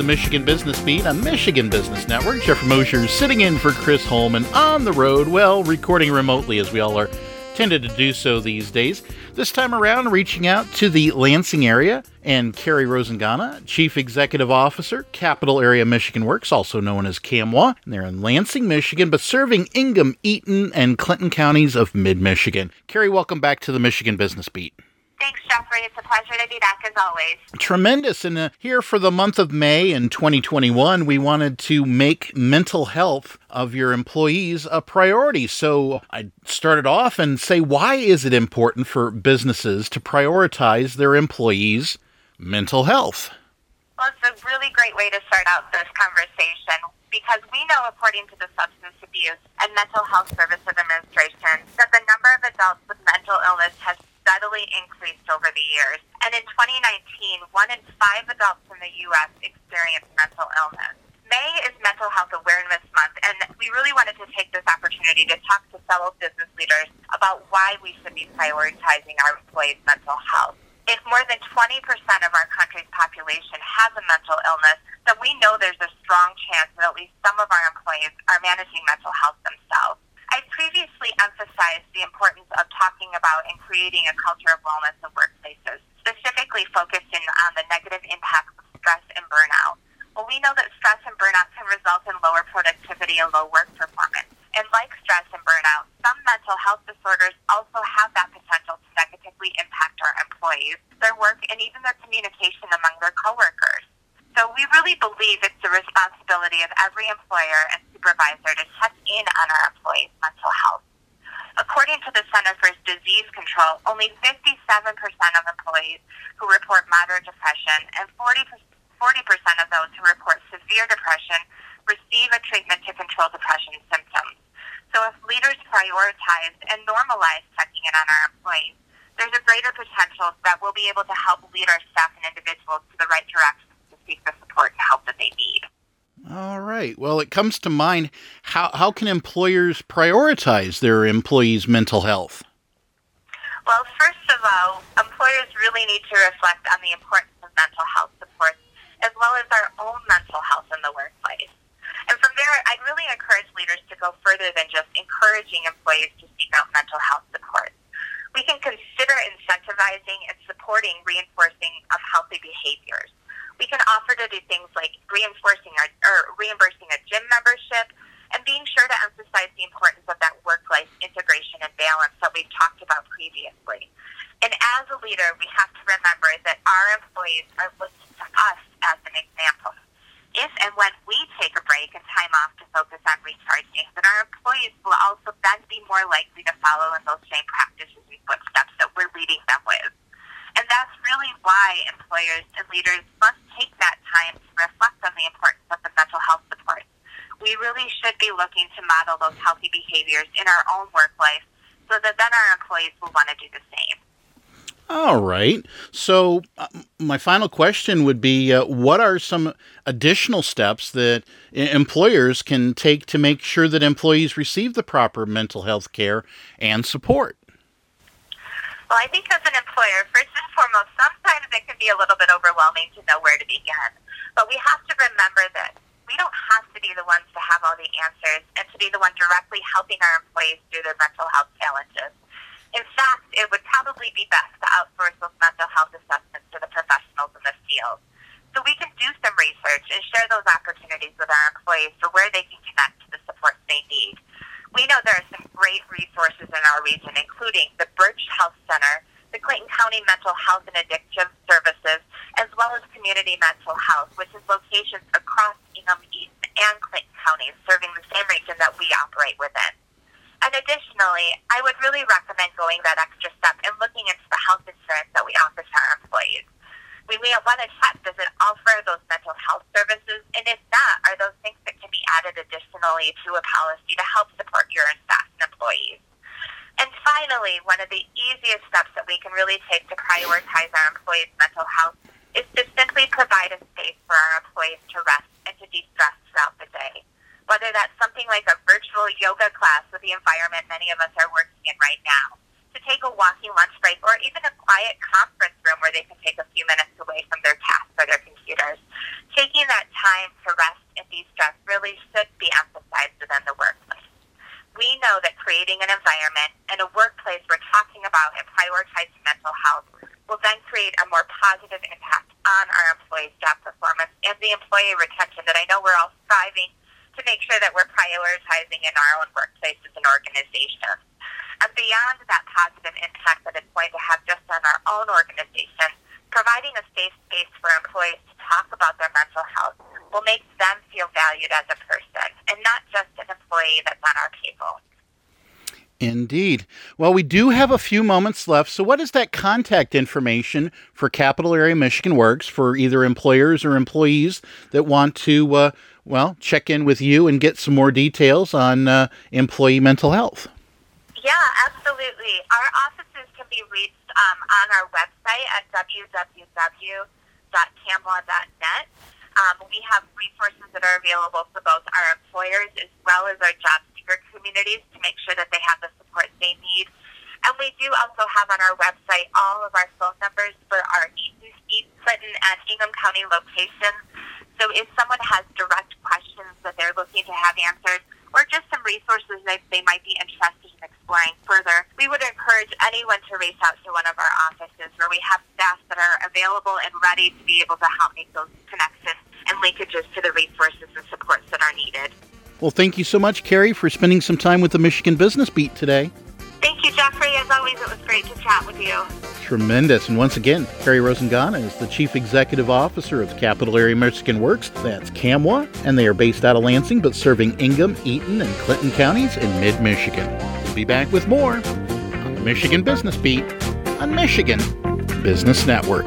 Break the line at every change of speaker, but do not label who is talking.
the Michigan Business Beat on Michigan Business Network. Jeffrey Mosher sitting in for Chris Holman on the road, well, recording remotely as we all are tended to do so these days. This time around, reaching out to the Lansing area and Carrie Rosingana, Chief Executive Officer, Capital Area Michigan Works, also known as CAMWA. And they're in Lansing, Michigan, but serving Ingham, Eaton, and Clinton counties of mid Michigan. Carrie, welcome back to the Michigan Business Beat.
Thanks, Jeffrey. It's a pleasure to be back as always.
Tremendous. And uh, here for the month of May in 2021, we wanted to make mental health of your employees a priority. So I started off and say, why is it important for businesses to prioritize their employees' mental health?
Well, it's a really great way to start out this conversation because we know, according to the Substance Abuse and Mental Health Services Administration, that the number of adults with mental illness has steadily increased over the years. And in 2019, one in five adults in the U.S. experienced mental illness. May is Mental Health Awareness Month, and we really wanted to take this opportunity to talk to fellow business leaders about why we should be prioritizing our employees' mental health. If more than 20% of our country's population has a mental illness, then we know there's a strong chance that at least some of our employees are managing mental health themselves. I previously emphasized the importance of talking about and creating a culture of wellness in workplaces, specifically focusing on the negative impacts of stress and burnout. Well, we know that stress and burnout can result in lower productivity and low work performance. And like stress and burnout, some mental health disorders also have that potential to negatively impact our employees, their work, and even their communication among their coworkers. So we really believe it's the responsibility of every employer and supervisor to check in on our employees' mental health. According to the Center for Disease Control, only 57% of employees who report moderate depression and 40, 40% of those who report severe depression receive a treatment to control depression symptoms. So if leaders prioritize and normalize checking in on our employees, there's a greater potential that we'll be able to help lead our staff and individuals to the right direction to seek the support and help that they need.
Right. Well, it comes to mind how, how can employers prioritize their employees' mental health?
Well, first of all, employers really need to reflect on the importance of mental health support as well as our own mental health in the workplace. And from there, I'd really encourage leaders to go further than just encouraging employees to seek out mental health support. We can consider incentivizing and supporting reinforcing of healthy behaviors we can offer to do things like reinforcing reimbursing a gym membership and being sure to emphasize the importance of that work-life integration and balance that we've talked about previously. And as a leader, we have to remember that our employees are looking to us as an example. If and when we take a break and time off to focus on recharging, then our employees will also then be more likely to follow in those same practices and footsteps that we're leading them with. And that's really why employers and leaders must take that time to reflect on the importance of the mental health support. We really should be looking to model those healthy behaviors in our own work life so that then our employees will want to do the same.
All right. So, uh, my final question would be uh, what are some additional steps that employers can take to make sure that employees receive the proper mental health care and support?
Well, I think as an employer, first and foremost, sometimes it can be a little bit overwhelming to know where to begin. But we have to remember that we don't have to be the ones to have all the answers and to be the one directly helping our employees through their mental health challenges. In fact, it would probably be best to outsource those mental health assessments to the professionals in the field. So we can do some research and share those opportunities with our employees for where they can connect to the support they need. We know there are some great resources in our region, including the Birch Health Center, the Clinton County Mental Health and Addiction Services, as well as Community Mental Health, which is locations across Ingham, Eaton, and Clinton counties, serving the same region that we operate within. And additionally, I would really recommend going that extra step and looking into the health insurance that we offer to our employees. We may want to check, does it offer those mental health services? And if not, are those things that can be added to a policy to help support your staff and employees? And finally, one of the easiest steps that we can really take to prioritize our employees' mental health is to simply provide a space for our employees to rest and to de-stress throughout the day. Whether that's something like a virtual yoga class with the environment many of us are working in right now, to take a walking lunch break or even a quiet conference room where they can take a few minutes away from their tasks or their computers. Taking that time to rest and de-stress really should be emphasized within the workplace. We know that creating an environment and a workplace we're talking about and prioritizing mental health will then create a more positive impact on our employees' job performance and the employee retention that I know we're all striving to make sure that we're prioritizing in our own workplaces and organizations. And beyond that positive impact that it's going to have just on our own organization, providing a safe space for employees to talk about their mental health will make them feel valued as a person and not just an employee that's on our table.
Indeed. Well, we do have a few moments left. So, what is that contact information for Capital Area Michigan Works for either employers or employees that want to, uh, well, check in with you and get some more details on uh, employee mental health?
Yeah, absolutely. Our offices can be reached um, on our website at www.camwa.net. Um, we have resources that are available for both our employers as well as our job seeker communities to make sure that they have the support they need. And we do also have on our website all of our phone numbers for our East Clinton, and Ingham County locations. So if someone has direct questions that they're looking to have answered, or just some resources that they might be interested in exploring further, we would encourage anyone to reach out to one of our offices where we have staff that are available and ready to be able to help make those connections and linkages to the resources and needed.
Well, thank you so much, Carrie, for spending some time with the Michigan Business Beat today.
Thank you, Jeffrey. As always, it was great to chat with you.
Tremendous. And once again, Carrie Rosingana is the Chief Executive Officer of Capital Area Michigan Works. That's CAMWA, and they are based out of Lansing, but serving Ingham, Eaton, and Clinton counties in mid Michigan. We'll be back with more on the Michigan Business Beat on Michigan Business Network.